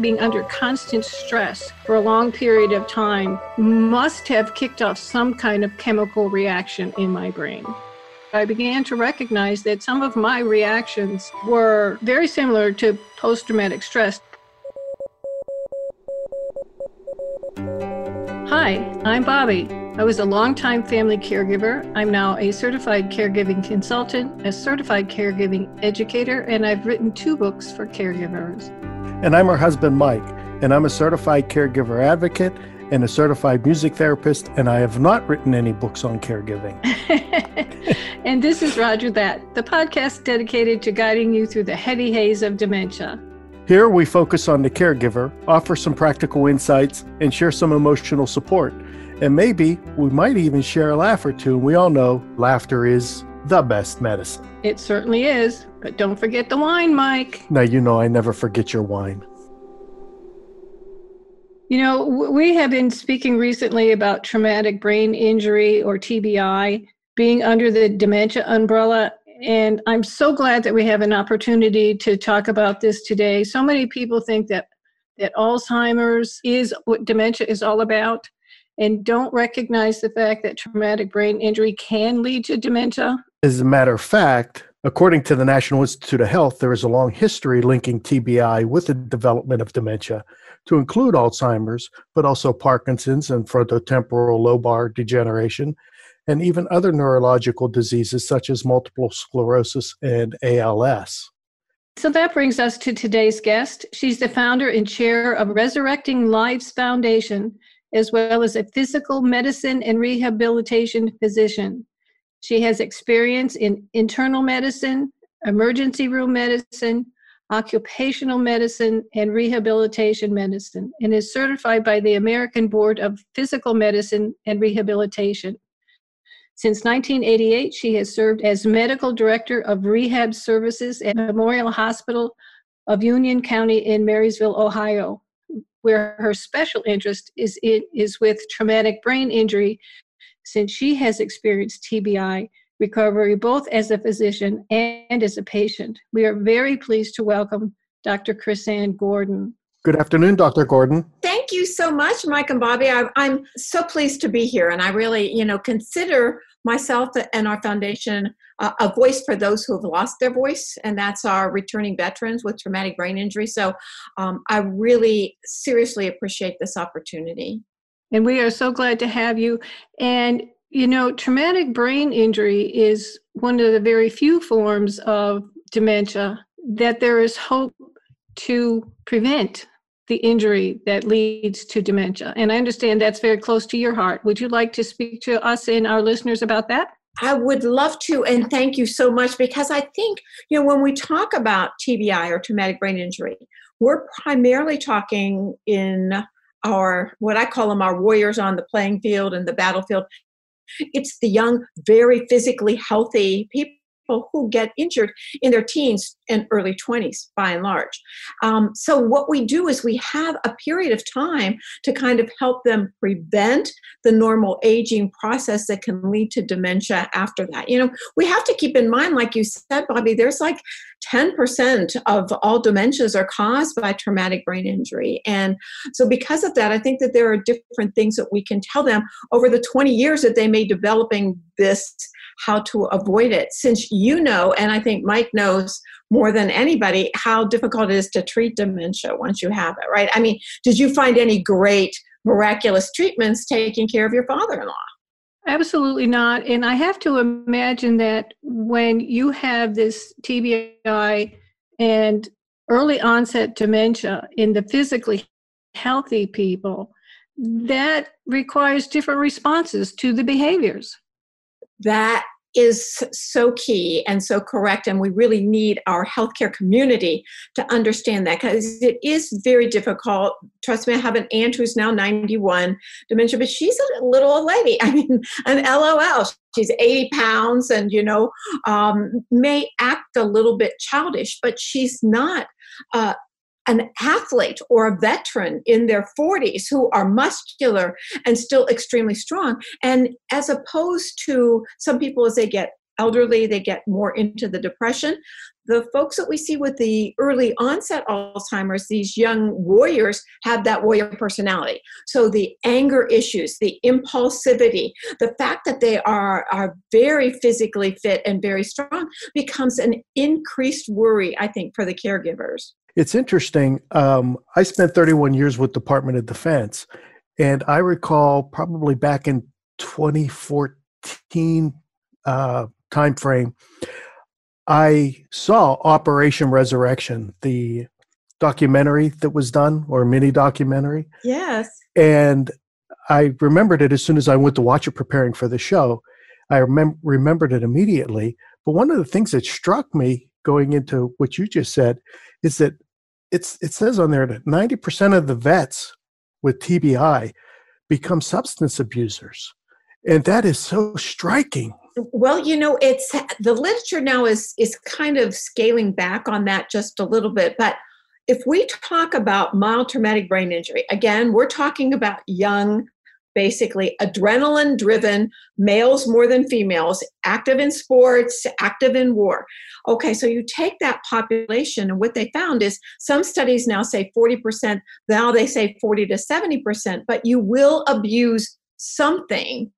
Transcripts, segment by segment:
being under constant stress for a long period of time must have kicked off some kind of chemical reaction in my brain. I began to recognize that some of my reactions were very similar to post traumatic stress. Hi, I'm Bobbi. I was a longtime family caregiver. I'm now a certified caregiving consultant, a certified caregiving educator, and I've written two books for caregivers. And I'm her husband, Mike, and I'm a certified caregiver advocate and a certified music therapist, and I have not written any books on caregiving. and this is Rodger That, the podcast dedicated to guiding you through the heavy haze of dementia. Here we focus on the caregiver, offer some practical insights, and share some emotional support. And maybe we might even share a laugh or two. We all know laughter is the best medicine. It certainly is. But don't forget the wine, Mike. Now, you know I never forget your wine. You know, we have been speaking recently about traumatic brain injury or TBI being under the dementia umbrella. And I'm so glad that we have an opportunity to talk about this today. So many people think that, that Alzheimer's is what dementia is all about and don't recognize the fact that traumatic brain injury can lead to dementia. As a matter of fact, according to the National Institute of Health, there is a long history linking TBI with the development of dementia to include Alzheimer's, but also Parkinson's and frontotemporal lobar degeneration, and even other neurological diseases such as multiple sclerosis and ALS. So that brings us to today's guest. She's the founder and chair of Resurrecting Lives Foundation, as well as a physical medicine and rehabilitation physician. She has experience in internal medicine, emergency room medicine, occupational medicine, and rehabilitation medicine, and is certified by the American Board of Physical Medicine and Rehabilitation. Since 1988, she has served as medical director of rehab services at Memorial Hospital of Union County in Marysville, Ohio where her special interest is, in, is with traumatic brain injury, since she has experienced TBI recovery both as a physician and as a patient. We are very pleased to welcome Dr. Chrisanne Gordon. Good afternoon, Dr. Gordon. Thank you so much, Mike and Bobbi. I, am so pleased to be here, and I really, you know, consider myself and our foundation uh, a voice for those who have lost their voice, and that's our returning veterans with traumatic brain injury. So um, I really seriously appreciate this opportunity. And we are so glad to have you. And, you know, traumatic brain injury is one of the very few forms of dementia that there is hope to prevent the injury that leads to dementia. And I understand that's very close to your heart. Would you like to speak to us and our listeners about that? I would love to, and thank you so much because I think, you know, when we talk about TBI or traumatic brain injury, we're primarily talking in our, what I call them, our warriors on the playing field and the battlefield. It's the young, very physically healthy people people who get injured in their teens and early 20s by and large. Um, so, what we do is we have a period of time to kind of help them prevent the normal aging process that can lead to dementia after that. You know, we have to keep in mind, like you said, Bobbi, there's like 10% of all dementias are caused by traumatic brain injury. And so, because of that, I think that there are different things that we can tell them over the 20 years that they may developing this how to avoid it. Since you know and i think mike knows more than anybody how difficult it is to treat dementia once you have it right? I mean did you find any great miraculous treatments taking care of your father-in-law? Absolutely not. And I have to imagine that when you have this TBI and early onset dementia in the physically healthy people, that requires different responses to the behaviors that is so key and so correct and we really need our healthcare community to understand that because it is very difficult. Trust me i have an aunt who's now 91 dementia but she's a little old lady. I mean an lol she's 80 pounds and you know um, may act a little bit childish but she's not uh, an athlete or a veteran in their 40s who are muscular and still extremely strong. And as opposed to some people, as they get elderly, they get more into the depression. The folks that we see with the early onset Alzheimer's, these young warriors have that warrior personality. So the anger issues, the impulsivity, the fact that they are, are very physically fit and very strong becomes an increased worry, I think, for the caregivers. It's interesting. Um, I spent 31 years with Department of Defense, and I recall probably back in 2014 uh, timeframe, I saw Operation Resurrection, the documentary that was done or mini documentary. Yes. And I remembered it as soon as I went to watch it preparing for the show. I remem- remembered it immediately. But one of the things that struck me going into what you just said is that it's it says on there that 90% of the vets with TBI become substance abusers. And that is so striking. Well, you know, it's the literature now is is kind of scaling back on that just a little bit, but if we talk about mild traumatic brain injury, again, we're talking about young basically adrenaline driven males more than females, active in sports, active in war. Okay, so you take that population, and what they found is some studies now say 40%, now they say 40 to 70%, but you will abuse something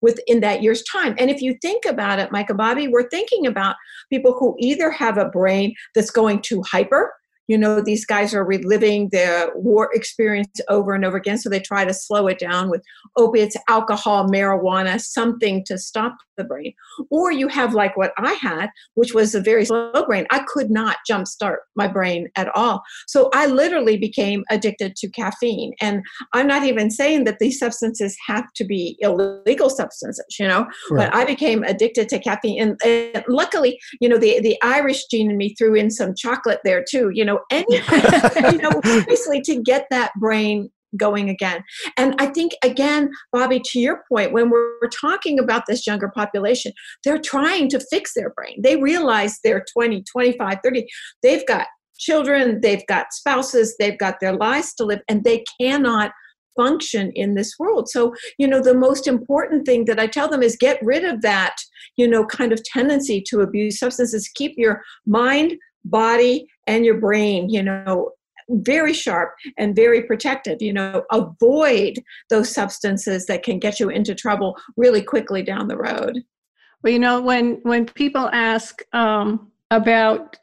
within that year's time. And if you think about it, and Bobbi, we're thinking about people who either have a brain that's going to hyper, you know these guys are reliving their war experience over and over again. So they try to slow it down with opiates alcohol marijuana something to stop the brain. Or you have like what i had which was a very slow brain. I could not jumpstart my brain at all. So i literally became addicted to caffeine. And i'm not even saying that these substances have to be illegal substances you know right. but i became addicted to caffeine. And, and luckily you know the, the irish gene in me threw in some chocolate there too you know anything, you know, basically to get that brain going again. And I think, again, Bobbi, to your point, when we're, we're, talking about this younger population, they're trying to fix their brain. They realize they're 20, 25, 30. They've got children, they've got spouses, they've got their lives to live, and they cannot function in this world. So, you know, the most important thing that I tell them is get rid of that, you know, kind of tendency to abuse substances. Keep your mind, body and your brain, you know, very sharp and very protective. You know, avoid those substances that can get you into trouble really quickly down the road. Well, you know, when when people ask um, about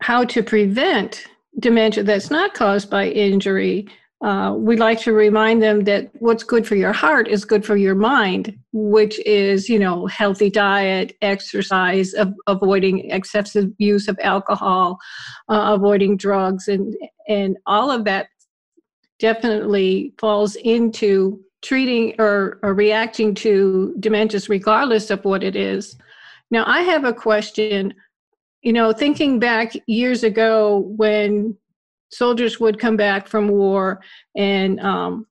how to prevent dementia that's not caused by injury, uh, we like to remind them that what's good for your heart is good for your mind, which is, you know, healthy diet, exercise, av- avoiding excessive use of alcohol, uh, avoiding drugs, and and all of that definitely falls into treating or, or reacting to dementias, regardless of what it is. Now, I have a question. You know, thinking back years ago when soldiers would come back from war and um,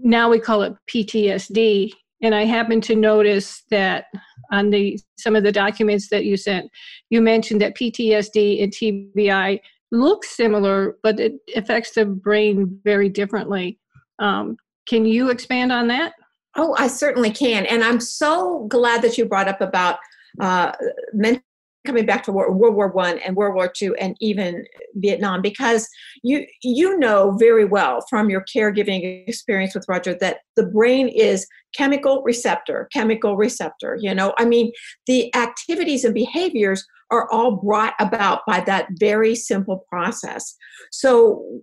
now we call it ptsd and i happen to notice that on the some of the documents that you sent you mentioned that ptsd and tbi look similar but it affects the brain very differently. Um, can you expand on that? Oh i certainly can. And i'm so glad that you brought up about uh, mental coming back to World, War One and World War Two and even Vietnam, because you you know very well from your caregiving experience with Rodger that the brain is chemical receptor, chemical receptor. You know, I mean, the activities and behaviors are all brought about by that very simple process. So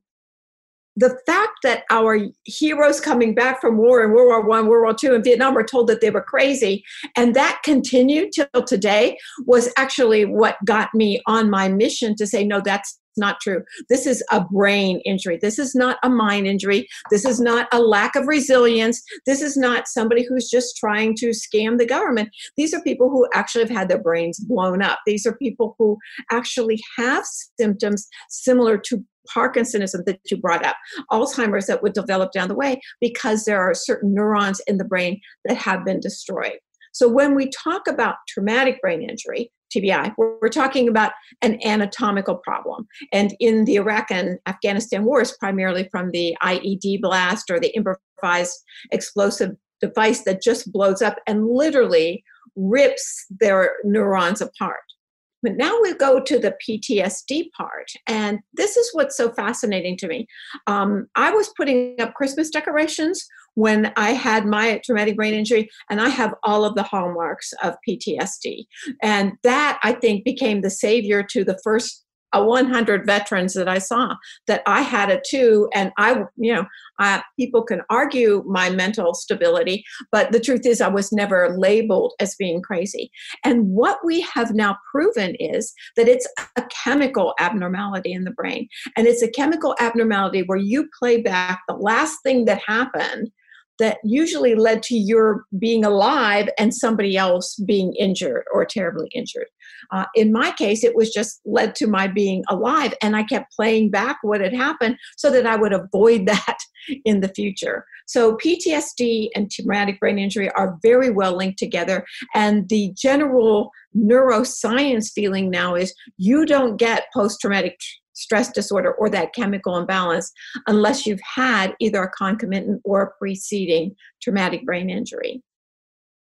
the fact that our heroes coming back from war in World War One, World War Two, and Vietnam were told that they were crazy, and that continued till today was actually what got me on my mission to say, no, that's not true. This is a brain injury. This is not a mind injury. This is not a lack of resilience. This is not somebody who's just trying to scam the government. These are people who actually have had their brains blown up. These are people who actually have symptoms similar to Parkinsonism that you brought up, Alzheimer's that would develop down the way because there are certain neurons in the brain that have been destroyed. So when we talk about traumatic brain injury, TBI, we're, talking about an anatomical problem. And in the Iraq and Afghanistan wars, primarily from the IED blast or the improvised explosive device that just blows up and literally rips their neurons apart. But now we go to the PTSD part, and this is what's so fascinating to me. Um, I was putting up Christmas decorations when I had my traumatic brain injury, and I have all of the hallmarks of PTSD. And that, I think, became the savior to the first a 100 veterans that I saw that I had it too. And I, you know, I, people can argue my mental stability, but the truth is I was never labeled as being crazy. And what we have now proven is that it's a chemical abnormality in the brain. And it's a chemical abnormality where you play back the last thing that happened that usually led to your being alive and somebody else being injured or terribly injured. Uh, in my case, it was just led to my being alive, and I kept playing back what had happened so that I would avoid that in the future. So, PTSD and traumatic brain injury are very well linked together, and the general neuroscience feeling now is you don't get post traumatic stress disorder or that chemical imbalance unless you've had either a concomitant or a preceding traumatic brain injury.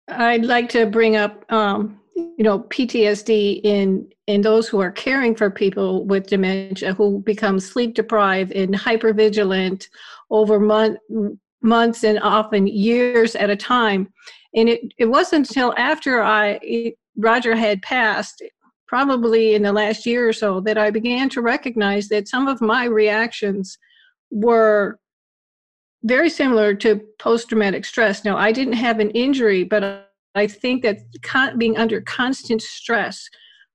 I'd like to bring up, um, you know, PTSD in in those who are caring for people with dementia who become sleep deprived and hypervigilant over month, months and often years at a time. And it, it wasn't until after I Rodger had passed probably in the last year or so that I began to recognize that some of my reactions were very similar to post traumatic stress. Now, I didn't have an injury, but I think that con- being under constant stress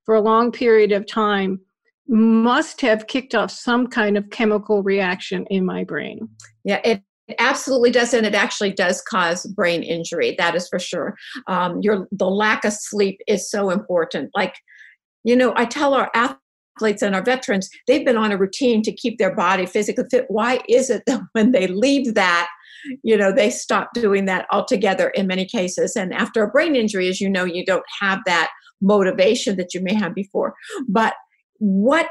for a long period of time must have kicked off some kind of chemical reaction in my brain. Yeah, it absolutely does, and it actually does cause brain injury. That is for sure. Um, your the lack of sleep is so important. Like you know, I tell our athletes and our veterans, they've been on a routine to keep their body physically fit. Why is it that when they leave that, you know, they stop doing that altogether in many cases? And after a brain injury, as you know, you don't have that motivation that you may have before. But what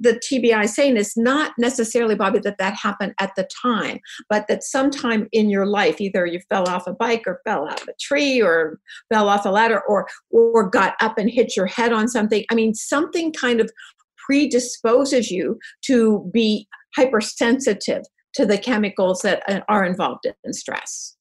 the TBI saying is not necessarily, Bobbi, that that happened at the time, but that sometime in your life, either you fell off a bike or fell out of a tree or fell off a ladder or or got up and hit your head on something. I mean, something kind of predisposes you to be hypersensitive to the chemicals that uh, are involved in stress.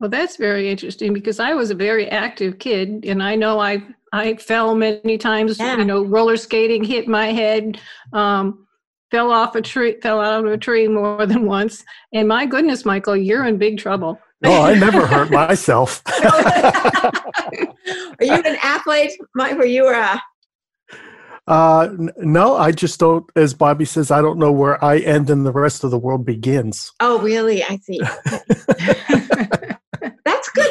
Well, that's very interesting because I was a very active kid, and I know I I fell many times. Yeah. You know, roller skating hit my head. Um, fell off a tree, fell out of a tree more than once. And my goodness, Michael, you're in big trouble. Oh, I never hurt myself. Are you an athlete, Mike? Were you a uh, no, I just don't. As Bobbi says, I don't know where I end and the rest of the world begins. Oh, really? I see.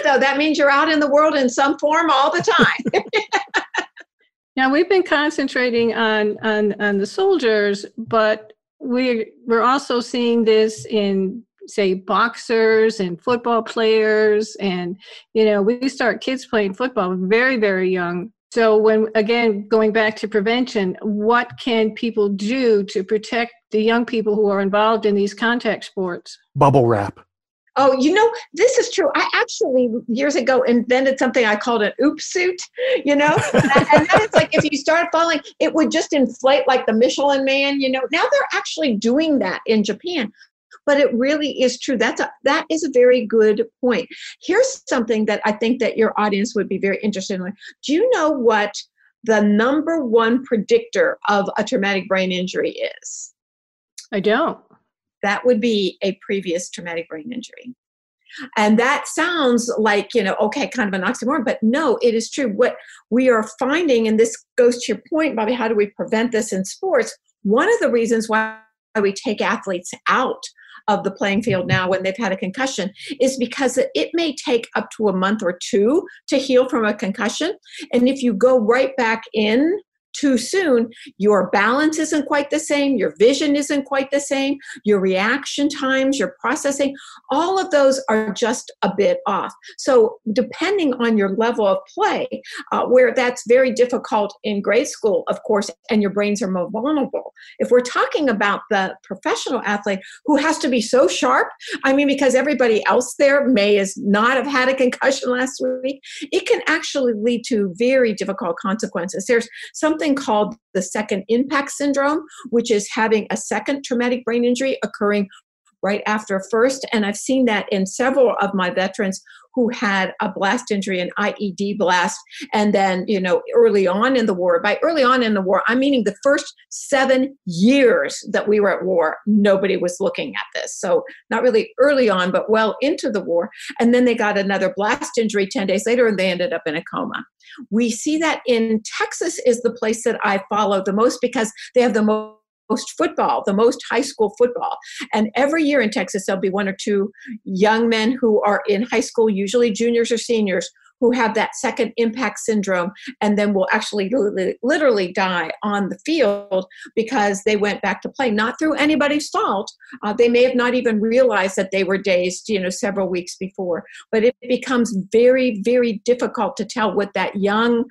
That's good, though. That means you're out in the world in some form all the time. now we've been concentrating on on on the soldiers, but we we're also seeing this in say boxers and football players and you know we start kids playing football very very young so when again going back to prevention what can people do to protect the young people who are involved in these contact sports bubble wrap Oh, you know, this is true. I actually years ago invented something I called an oop suit, you know? and, and then it's like if you start falling, it would just inflate like the Michelin man, you know. Now they're actually doing that in Japan. But it really is true. That's a that is a very good point. Here's something that I think that your audience would be very interested in. Do you know what the number one predictor of a traumatic brain injury is? I don't that would be a previous traumatic brain injury. And that sounds like, you know, okay, kind of an oxymoron, but no, it is true. What we are finding, and this goes to your point, Bobbi, how do we prevent this in sports? One of the reasons why we take athletes out of the playing field mm-hmm. now when they've had a concussion is because it may take up to a month or two to heal from a concussion. And if you go right back in too soon, your balance isn't quite the same, your vision isn't quite the same, your reaction times, your processing, all of those are just a bit off. So, depending on your level of play, uh, where that's very difficult in grade school, of course, and your brains are more vulnerable. If we're talking about the professional athlete who has to be so sharp, I mean, because everybody else there may is not have had a concussion last week, it can actually lead to very difficult consequences. There's something called the second impact syndrome, which is having a second traumatic brain injury occurring right after first. And I've seen that in several of my veterans who had a blast injury, an IED blast, and then, you know, early on in the war. By early on in the war, I'm meaning the first seven years that we were at war, nobody was looking at this. So, not really early on, but well into the war. And then they got another blast injury 10 days later and they ended up in a coma. We see that in Texas, is the place that I follow the most because they have the most most football, the most high school football. And every year in Texas, there'll be one or two young men who are in high school, usually juniors or seniors, who have that second impact syndrome and then will actually literally die on the field because they went back to play, not through anybody's fault. Uh, they may have not even realized that they were dazed, you know, several weeks before. But it becomes very, very difficult to tell what that young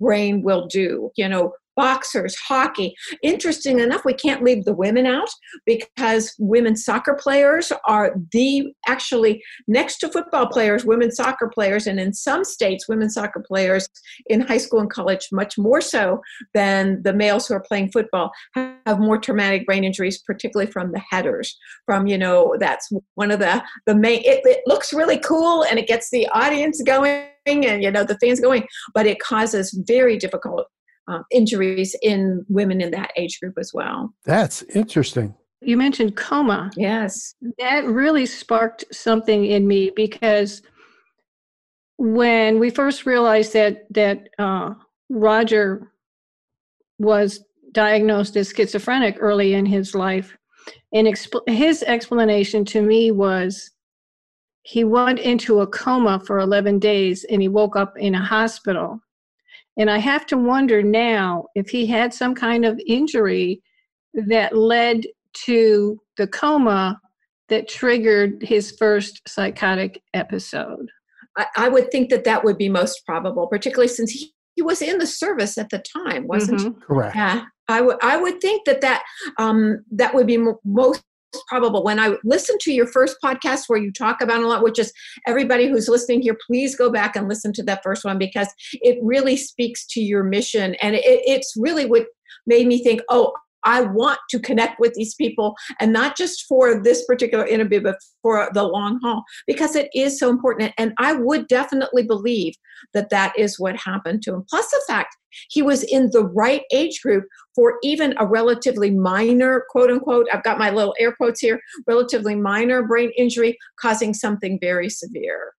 brain will do. You know, boxers, hockey. Interesting enough, we can't leave the women out because women soccer players are the actually next to football players, women soccer players, and in some states, women soccer players in high school and college, much more so than the males who are playing football, have more traumatic brain injuries, particularly from the headers. From you know, that's one of the the main. It, it looks really cool and it gets the audience going and you know the fans going but it causes very difficult uh, injuries in women in that age group as well. That's interesting. You mentioned coma. Yes. That really sparked something in me because when we first realized that that uh, Rodger was diagnosed as schizophrenic early in his life, and exp- his explanation to me was he went into a coma for 11 days and he woke up in a hospital and I have to wonder now if he had some kind of injury that led to the coma that triggered his first psychotic episode. I, I would think that that would be most probable, particularly since he, he was in the service at the time, wasn't mm-hmm. he? Correct. Yeah, I would I would think that that um, that would be most probable when i listened to your first podcast where you talk about a lot which is everybody who's listening here please go back and listen to that first one because it really speaks to your mission and it, it's really what made me think oh I want to connect with these people and not just for this particular interview, but for the long haul because it is so important. And I would definitely believe that that is what happened to him. Plus, the fact he was in the right age group for even a relatively minor, quote unquote, I've got my little air quotes here, relatively minor brain injury causing something very severe.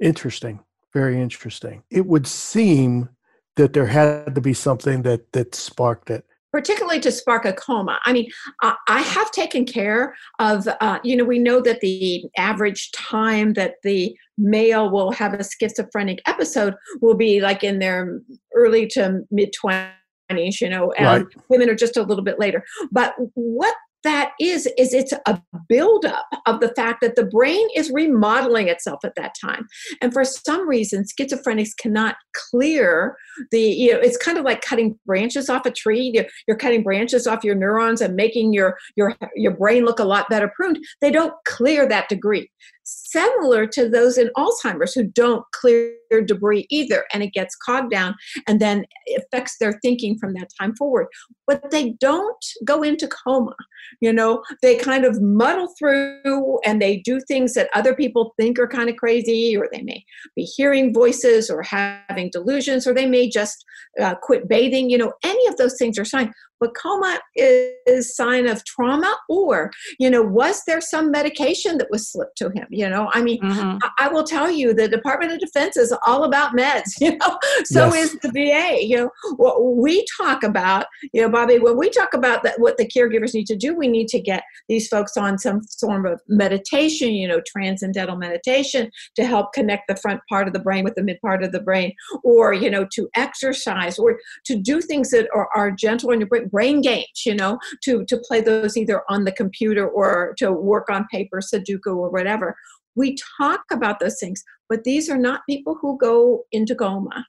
Interesting. Very interesting. It would seem that there had to be something that that sparked it particularly to spark a coma. I mean, I have taken care of, uh, you know, we know that the average time that the male will have a schizophrenic episode will be like in their early to mid 20s, you know, and right. women are just a little bit later. But what that is is it's a buildup of the fact that the brain is remodeling itself at that time. And for some reason schizophrenics cannot clear the you know it's kind of like cutting branches off a tree. You're, cutting branches off your neurons and making your your your brain look a lot better pruned. They don't clear that degree similar to those in Alzheimer's who don't clear debris either, and it gets cogged down and then affects their thinking from that time forward. But they don't go into coma. You know, they kind of muddle through and they do things that other people think are kind of crazy, or they may be hearing voices or having delusions, or they may just uh, quit bathing. You know, any of those things are fine but coma is sign of trauma or you know was there some medication that was slipped to him you know i mean mm-hmm. I, I, will tell you the department of defense is all about meds you know so yes. is the va you know what we talk about you know bobbi when we talk about that what the caregivers need to do we need to get these folks on some form of meditation you know transcendental meditation to help connect the front part of the brain with the mid part of the brain or you know to exercise or to do things that are, are gentle on your brain brain games you know to to play those either on the computer or to work on paper sudoku or whatever. We talk about those things but these are not people who go into coma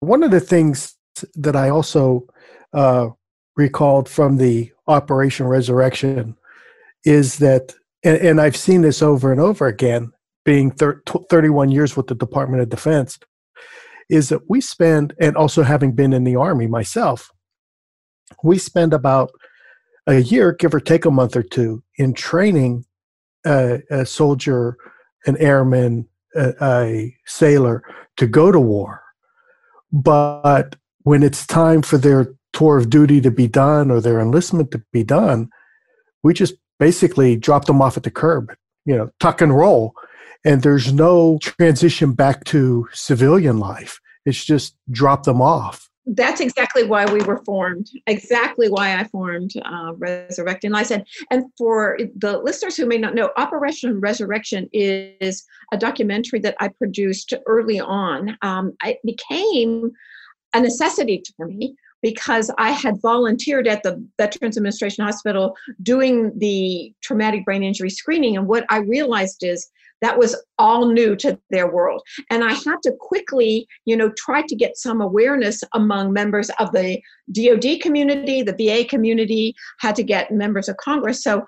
one of the things that i also uh, recalled from the operation resurrection is that and, and i've seen this over and over again being thir- 31 years with the department of defense is that we spend, and also having been in the Army myself, we spend about a year, give or take a month or two, in training a, a soldier, an airman, a, a sailor to go to war. But when it's time for their tour of duty to be done or their enlistment to be done, we just basically drop them off at the curb, you know, tuck and roll and there's no transition back to civilian life. It's just drop them off. That's exactly why we were formed. Exactly why I formed uh, Resurrecting Lives. And, and for the listeners who may not know, Operation Resurrection is a documentary that I produced early on. Um, it became a necessity for me because I had volunteered at the Veterans Administration Hospital doing the traumatic brain injury screening. And what I realized is that was all new to their world and i had to quickly you know try to get some awareness among members of the dod community the va community had to get members of congress so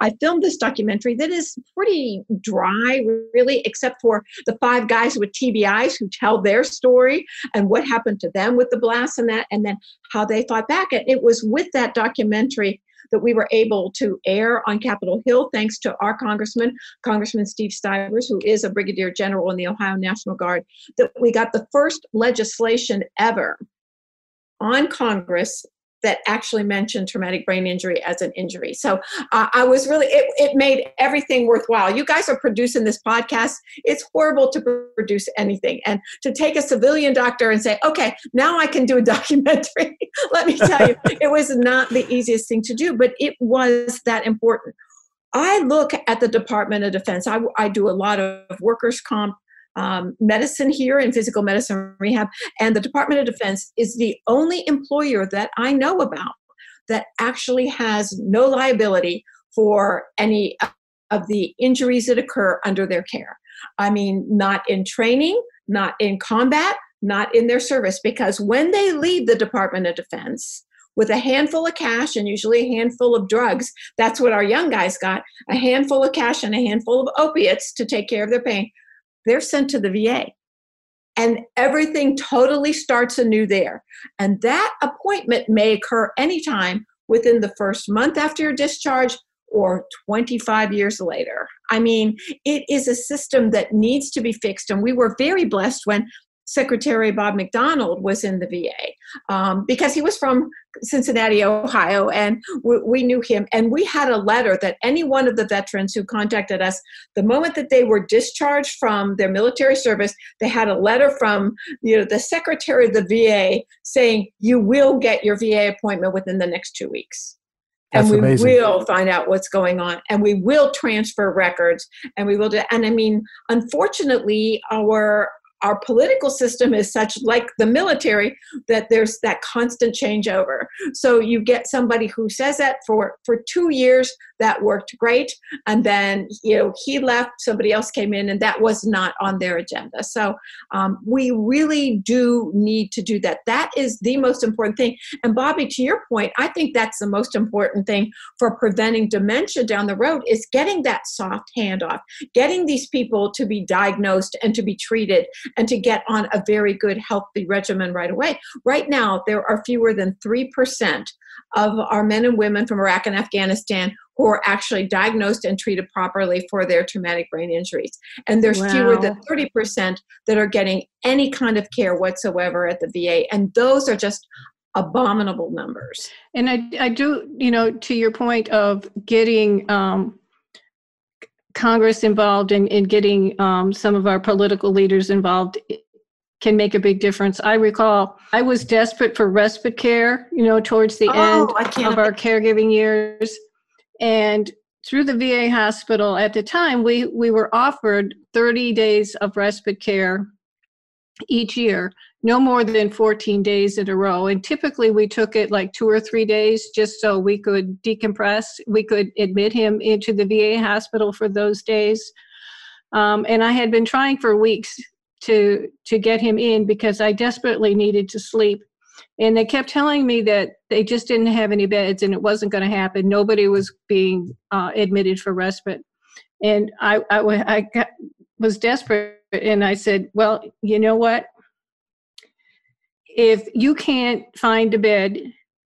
I filmed this documentary that is pretty dry, really, except for the five guys with TBIs who tell their story and what happened to them with the blast and that, and then how they fought back. And it was with that documentary that we were able to air on Capitol Hill, thanks to our congressman, Congressman Steve Stivers, who is a brigadier general in the Ohio National Guard, that we got the first legislation ever on Congress that actually mentioned traumatic brain injury as an injury. So uh, I was really, it, it made everything worthwhile. You guys are producing this podcast. It's horrible to produce anything. And to take a civilian doctor and say, okay, now I can do a documentary, let me tell you, it was not the easiest thing to do, but it was that important. I look at the Department of Defense. I, I do a lot of workers' comp um, medicine here in physical medicine rehab, and the Department of Defense is the only employer that I know about that actually has no liability for any of the injuries that occur under their care. I mean, not in training, not in combat, not in their service, because when they leave the Department of Defense, with a handful of cash and usually a handful of drugs. That's what our young guys got a handful of cash and a handful of opiates to take care of their pain they're sent to the VA. And everything totally starts anew there. And that appointment may occur anytime within the first month after your discharge or 25 years later. I mean, it is a system that needs to be fixed. And we were very blessed when Secretary Bob McDonald was in the VA um, because he was from Cincinnati, Ohio, and we, we, knew him. And we had a letter that any one of the veterans who contacted us, the moment that they were discharged from their military service, they had a letter from you know the Secretary of the VA saying, "You will get your VA appointment within the next two weeks." That's and we amazing. will find out what's going on and we will transfer records and we will do and i mean unfortunately our our political system is such like the military that there's that constant changeover. So you get somebody who says that for for two years that worked great. And then you know he left somebody else came in and that was not on their agenda. So um, we really do need to do that. That is the most important thing. And bobbi to your point i think that's the most important thing for preventing dementia down the road is getting that soft handoff getting these people to be diagnosed and to be treated and to get on a very good healthy regimen right away. Right now, there are fewer than 3% of our men and women from Iraq and Afghanistan who are actually diagnosed and treated properly for their traumatic brain injuries. And there's wow. fewer than 30% that are getting any kind of care whatsoever at the VA. And those are just abominable numbers. And I, I do, you know, to your point of getting um, Congress involved and in, in, getting um, some of our political leaders involved can make a big difference. I recall I was desperate for respite care, you know, towards the oh, end of our caregiving years. And through the VA hospital at the time, we, we were offered 30 days of respite care each year, no more than 14 days in a row. And typically we took it like two or three days just so we could decompress. We could admit him into the VA hospital for those days. Um, and I had been trying for weeks to to get him in because I desperately needed to sleep. And they kept telling me that they just didn't have any beds and it wasn't going to happen. Nobody was being uh, admitted for respite. And I, I, I got, was desperate and I said, Well, you know what? If you can't find a bed,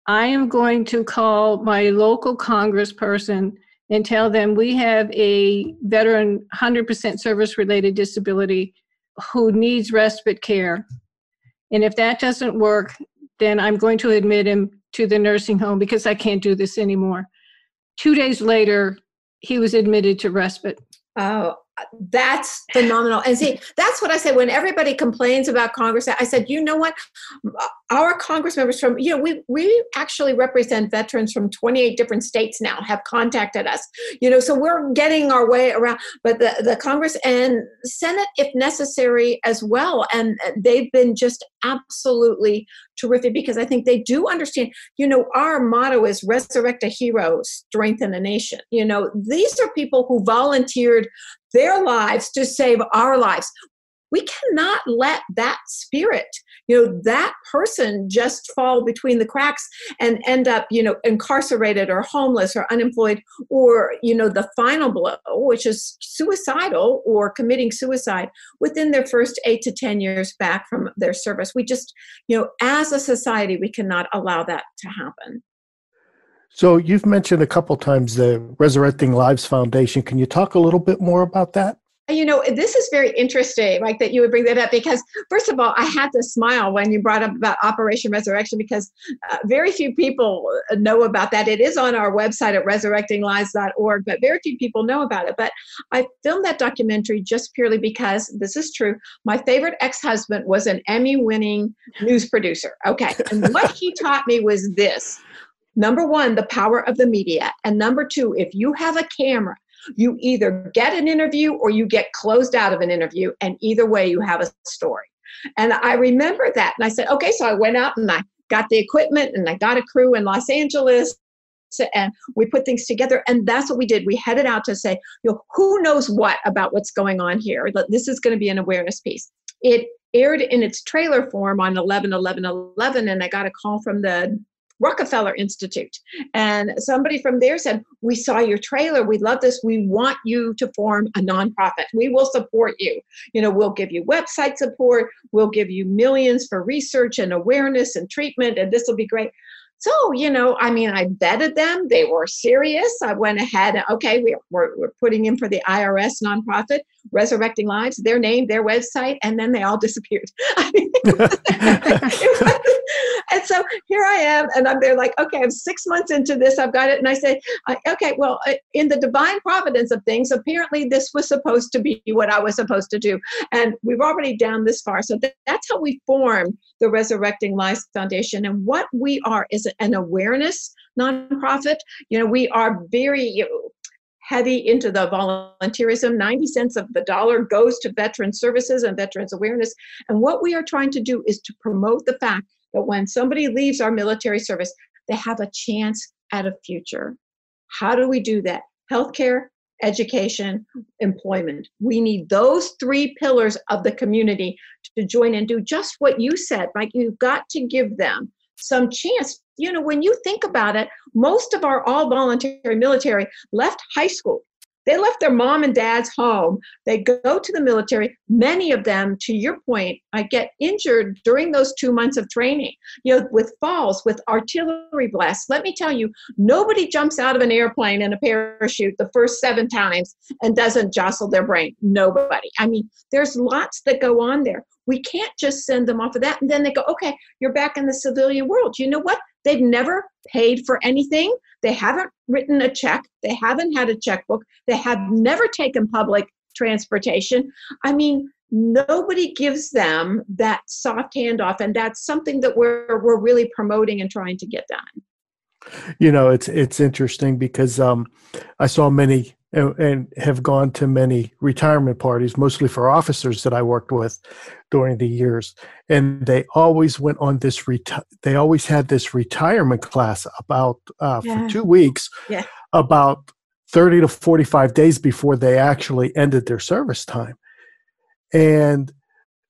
I am going to call my local congressperson and tell them we have a veteran 100% service related disability who needs respite care. And if that doesn't work, then I'm going to admit him to the nursing home because I can't do this anymore. Two days later, he was admitted to respite. Oh, that's phenomenal. And see, that's what I said when everybody complains about Congress. I said, you know what? Our Congress members from, you know, we, we actually represent veterans from 28 different states now have contacted us, you know, so we're getting our way around. But the, the Congress and Senate, if necessary, as well. And they've been just absolutely terrific because I think they do understand, you know, our motto is resurrect a hero, strengthen a nation. You know, these are people who volunteered their lives to save our lives. We cannot let that spirit, you know, that person just fall between the cracks and end up, you know, incarcerated or homeless or unemployed, or, you know, the final blow, which is suicidal or committing suicide within their first eight to 10 years back from their service. We just, you know, as a society, we cannot allow that to happen. So you've mentioned a couple times the Resurrecting Lives Foundation. Can you talk a little bit more about that? You know, this is very interesting, like that you would bring that up because, first of all, I had to smile when you brought up about Operation Resurrection because uh, very few people know about that. It is on our website at resurrectinglives.org, but very few people know about it. But I filmed that documentary just purely because this is true. My favorite ex husband was an Emmy winning news producer. Okay. And what he taught me was this Number one, the power of the media. And number two, if you have a camera, you either get an interview or you get closed out of an interview. And either way, you have a story. And I remember that. And I said, okay, so I went out and I got the equipment and I got a crew in Los Angeles and we put things together and that's what we did we headed out to say you know who knows what about what's going on here this is going to be an awareness piece it aired in its trailer form on 11 11 11 and i got a call from the Rockefeller Institute. And somebody from there said, We saw your trailer. We love this. We want you to form a nonprofit. We will support you. You know, we'll give you website support. We'll give you millions for research and awareness and treatment. And this will be great. So, you know, I mean, I vetted them. They were serious. I went ahead, okay, we, we're, we're putting in for the IRS nonprofit, Resurrecting Lives, their name, their website, and then they all disappeared. and so here I am, and I'm there like, okay, I'm six months into this, I've got it. And I say, okay, well, uh, in the divine providence of things, apparently this was supposed to be what I was supposed to do. And we've already down this far. So that's how we formed the Resurrecting Lives Foundation. And what we are is an awareness nonprofit. You know, we are very, heavy into the volunteerism. 90 cents of the dollar goes to veteran services and veterans awareness. And what we are trying to do is to promote the fact that when somebody leaves our military service, they have a chance at a future. How do we do that? Healthcare, education, employment. We need those three pillars of the community to join and do just what you said. Like you've got to give them some chance. You know, when you think about it, most of our all voluntary military left high school They left their mom and dad's home. They go to the military. Many of them, to your point, I get injured during those two months of training, you know, with falls, with artillery blasts. Let me tell you, nobody jumps out of an airplane in a parachute the first seven times and doesn't jostle their brain. Nobody. I mean, there's lots that go on there. We can't just send them off of that and then they go, okay, you're back in the civilian world. You know what? They've never paid for anything. They haven't written a check. They haven't had a checkbook. They have never taken public transportation. I mean, nobody gives them that soft handoff, and that's something that we're we're really promoting and trying to get done. You know, it's it's interesting because um, I saw many and, and have gone to many retirement parties, mostly for officers that I worked with during the years, and they always went on this. Reti- they always had this retirement class about uh, yeah. for two weeks, yeah. about thirty to forty-five days before they actually ended their service time, and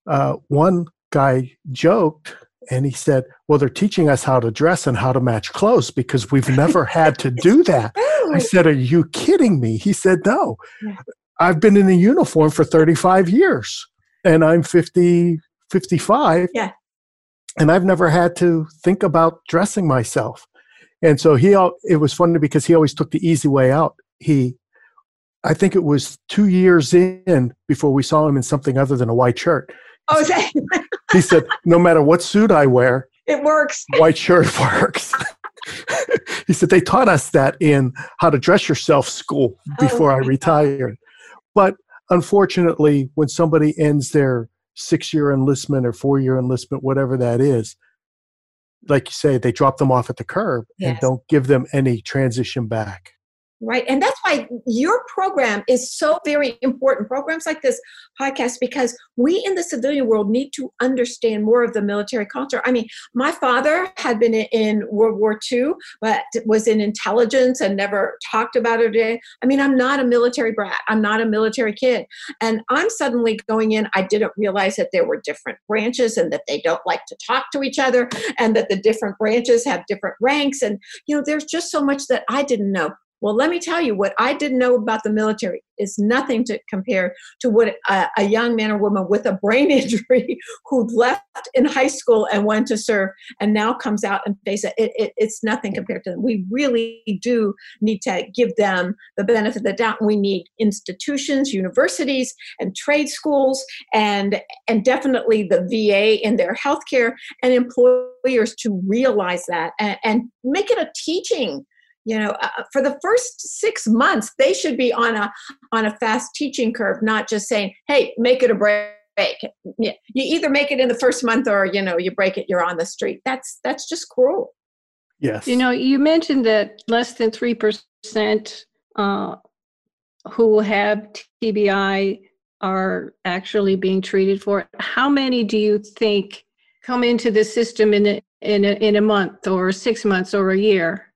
uh, one guy joked and he said, Well, they're teaching us how to dress and how to match clothes because we've never had to do that. I said, Are you kidding me? He said, No. Yeah. I've been in a uniform for 35 years and I'm 50, 55. Yeah. And I've never had to think about dressing myself. And so he, it was funny because he always took the easy way out. He, I think it was two years in before we saw him in something other than a white shirt. Oh, he said, no matter what suit I wear, it works. White shirt works. he said they taught us that in how to dress yourself school oh, before oh, I retired. But unfortunately, when somebody ends their six year enlistment or four year enlistment, whatever that is, like you say, they drop them off at the curb yes. and don't give them any transition back right? And that's why your program is so very important. Programs like this podcast because we in the civilian world need to understand more of the military culture. I mean my father had been in world war ii but was in intelligence and never talked about it i mean i'm not a military brat. I'm not a military kid. And i'm suddenly going in i didn't realize that there were different branches and that they don't like to talk to each other and that the different branches have different ranks. And you know there's just so much that i didn't know well, let me tell you what I didn't know about the military is nothing to compare to what a, a, young man or woman with a brain injury who left in high school and went to serve and now comes out and face it. It, it. It's nothing compared to them. We really do need to give them the benefit of the doubt. We need institutions, universities, and trade schools, and and definitely the VA in their healthcare and employers to realize that and, and make it a teaching you know uh, for the first six months they should be on a on a fast teaching curve not just saying hey make it a break. You either make it in the first month or you know you break it you're on the street. That's that's just cruel. Yes. You know you mentioned that less than 3% uh, who have tbi are actually being treated for it. How many do you think come into the system in a, in a, in a month or six months or a year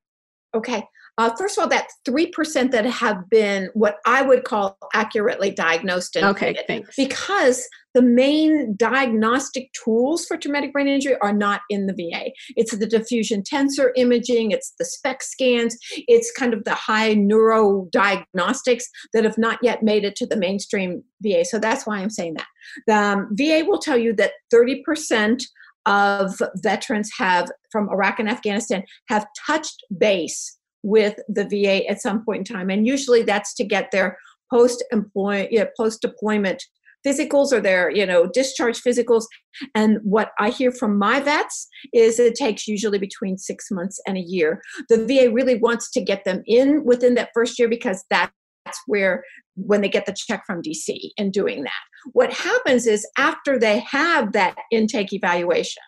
Okay. Uh, first of all, that 3% that have been what I would call accurately diagnosed and okay, thanks. because the main diagnostic tools for traumatic brain injury are not in the VA. It's the diffusion tensor imaging, it's the SPECT scans, it's kind of the high neuro diagnostics that have not yet made it to the mainstream VA. So that's why I'm saying that. The um, VA will tell you that 30% of veterans have from Iraq and Afghanistan have touched base with the VA at some point in time, and usually that's to get their post you know, post deployment physicals or their you know discharge physicals. And what i hear from my vets is it takes usually between six months and a year. The va really wants to get them in within that first year because that's where when they get the check from dc in doing that what happens is after they have that intake evaluation,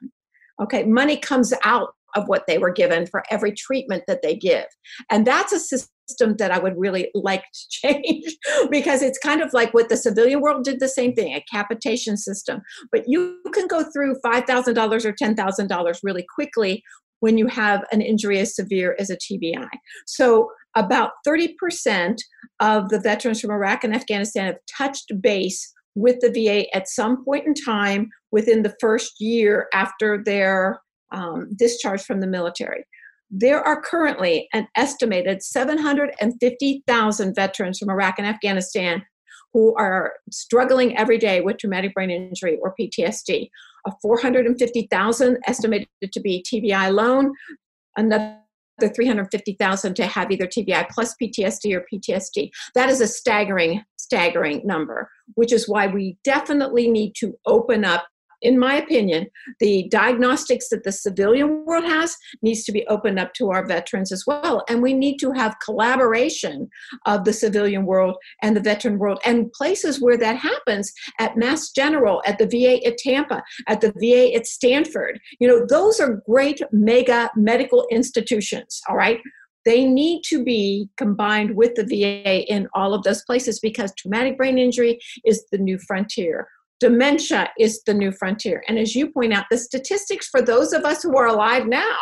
okay, money comes out of what they were given for every treatment that they give. And that's a system that I would really like to change because it's kind of like what the civilian world did the same thing, a capitation system. But you can go through $5,000 or $10,000 really quickly when you have an injury as severe as a TBI. So about 30% of the veterans from Iraq and Afghanistan have touched base with the VA at some point in time within the first year after their um, discharge from the military. there are currently an estimated 750,000 veterans from Iraq and Afghanistan who are struggling every day with traumatic brain injury or PTSD. A 450,000 estimated to be TBI alone, another 350,000 to have either TBI plus PTSD or PTSD. That is a staggering, staggering number, which is why we definitely need to open up in my opinion, the diagnostics that the civilian world has needs to be opened up to our veterans as well. And we need to have collaboration of the civilian world and the veteran world and places where that happens at Mass General, at the VA at Tampa, at the VA at Stanford. You know, those are great mega medical institutions, all right? They need to be combined with the VA in all of those places because traumatic brain injury is the new frontier dementia is the new frontier. And as you point out, the statistics for those of us who are alive now,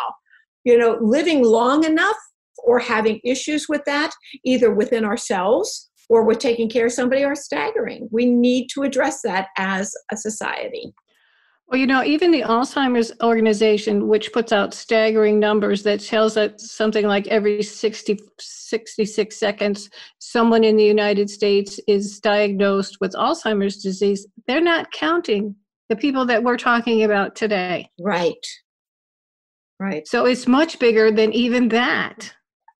you know, living long enough or having issues with that, either within ourselves or with taking care of somebody, are staggering. We need to address that as a society. Well, you know, even the Alzheimer's organization, which puts out staggering numbers that tells us something like every 60, 66 seconds, someone in the United States is diagnosed with Alzheimer's disease, they're not counting the people that we're talking about today. Right. Right. So it's much bigger than even that.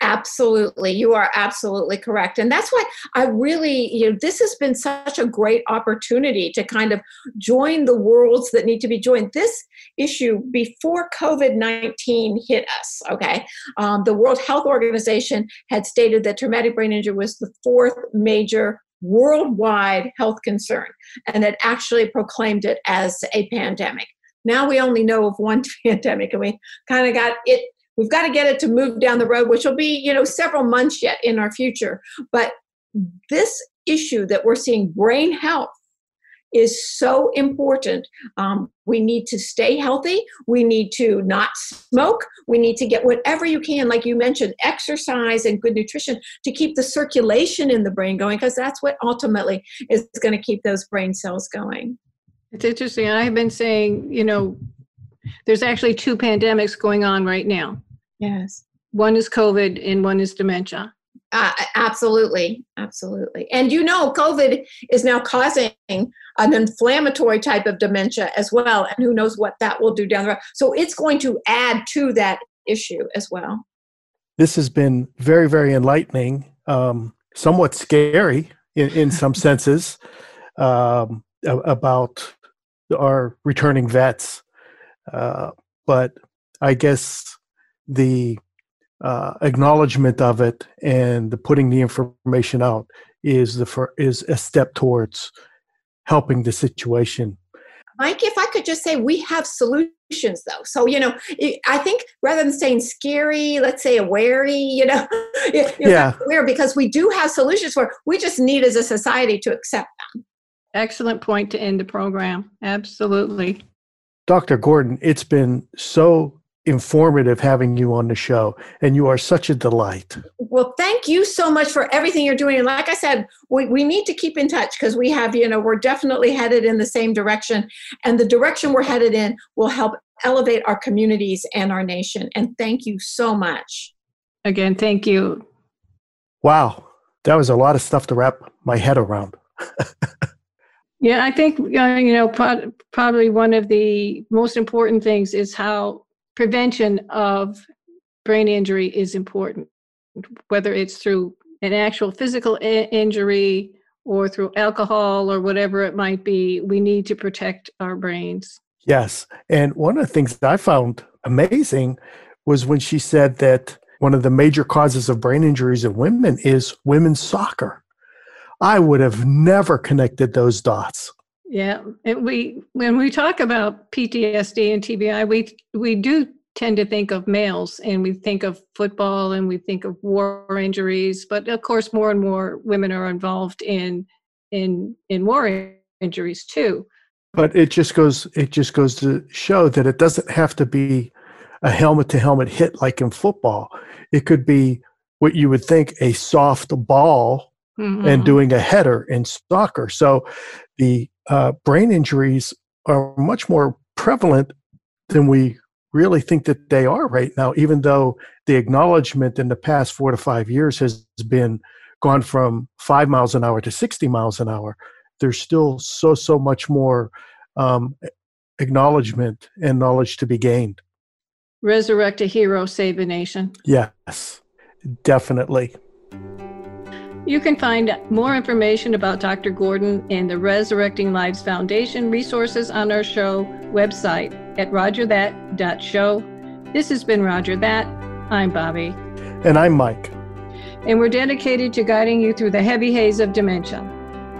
Absolutely. You are absolutely correct. And that's why I really, you know, this has been such a great opportunity to kind of join the worlds that need to be joined. This issue before COVID 19 hit us, okay, um, the World Health Organization had stated that traumatic brain injury was the fourth major worldwide health concern and it actually proclaimed it as a pandemic. Now we only know of one pandemic and we kind of got it we've got to get it to move down the road which will be you know several months yet in our future but this issue that we're seeing brain health is so important. Um, we need to stay healthy. We need to not smoke. We need to get whatever you can, like you mentioned, exercise and good nutrition to keep the circulation in the brain going, because that's what ultimately is going to keep those brain cells going. It's interesting. I've been saying, you know, there's actually two pandemics going on right now. Yes. One is COVID and one is dementia. Uh, absolutely, absolutely. And you know, COVID is now causing an inflammatory type of dementia as well, and who knows what that will do down the road. So it's going to add to that issue as well. This has been very, very enlightening, um, somewhat scary in, in some senses um, about our returning vets. Uh, but I guess the uh, acknowledgement of it and the putting the information out is the fir- is a step towards helping the situation. Mike, if I could just say, we have solutions though. So, you know, I think rather than saying scary, let's say a wary, you know, yeah. aware because we do have solutions for, we just need as a society to accept them. Excellent point to end the program. Absolutely. Dr. Gordon, it's been so informative having you on the show and you are such a delight. Well thank you so much for everything you're doing and like i said we, we need to keep in touch because we have you know we're definitely headed in the same direction and the direction we're headed in will help elevate our communities and our nation and thank you so much. Again thank you. Wow that was a lot of stuff to wrap my head around. Yeah i think uh, you know probably one of the most important things is how prevention of brain injury is important, whether it's through an actual physical I- injury or through alcohol or whatever it might be. We need to protect our brains. Yes. And one of the things that I found amazing was when she said that one of the major causes of brain injuries in women is women's soccer. I would have never connected those dots. Yeah, and we when we talk about PTSD and TBI, we we do tend to think of males and we think of football and we think of war injuries, but of course more and more women are involved in in in war injuries too. But it just goes it just goes to show that it doesn't have to be a helmet to helmet hit like in football. It could be what you would think a soft ball mm-hmm. and doing a header in soccer. So the uh, brain injuries are much more prevalent than we really think that they are right now, even though the acknowledgement in the past four to five years has been gone from five miles an hour to 60 miles an hour. There's still so, so much more um, acknowledgement and knowledge to be gained. Resurrect a hero, save a nation. Yes, definitely. You can find more information about Dr. Gordon and the Resurrecting Lives Foundation resources on our show website at rodgerthat.show. This has been Rodger That. I'm Bobbi. And I'm Mike. And we're dedicated to guiding you through the heavy haze of dementia.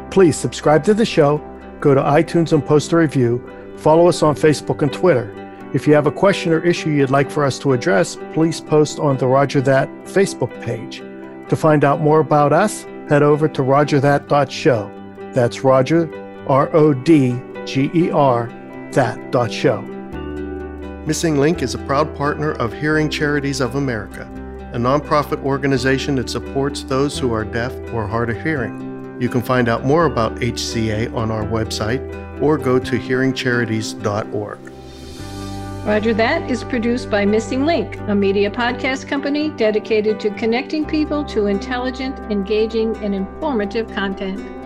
Please subscribe to the show, go to iTunes and post a review, follow us on Facebook and Twitter. If you have a question or issue you'd like for us to address, please post on the Rodger That Facebook page. To find out more about us, head over to rodgerthat.show. That's Rodger, R O D G E R, that.show. Missing Link is a proud partner of Hearing Charities of America, a nonprofit organization that supports those who are deaf or hard of hearing. You can find out more about HCA on our website or go to hearingcharities.org. Rodger That is produced by Missing Link, a media podcast company dedicated to connecting people to intelligent, engaging, and informative content.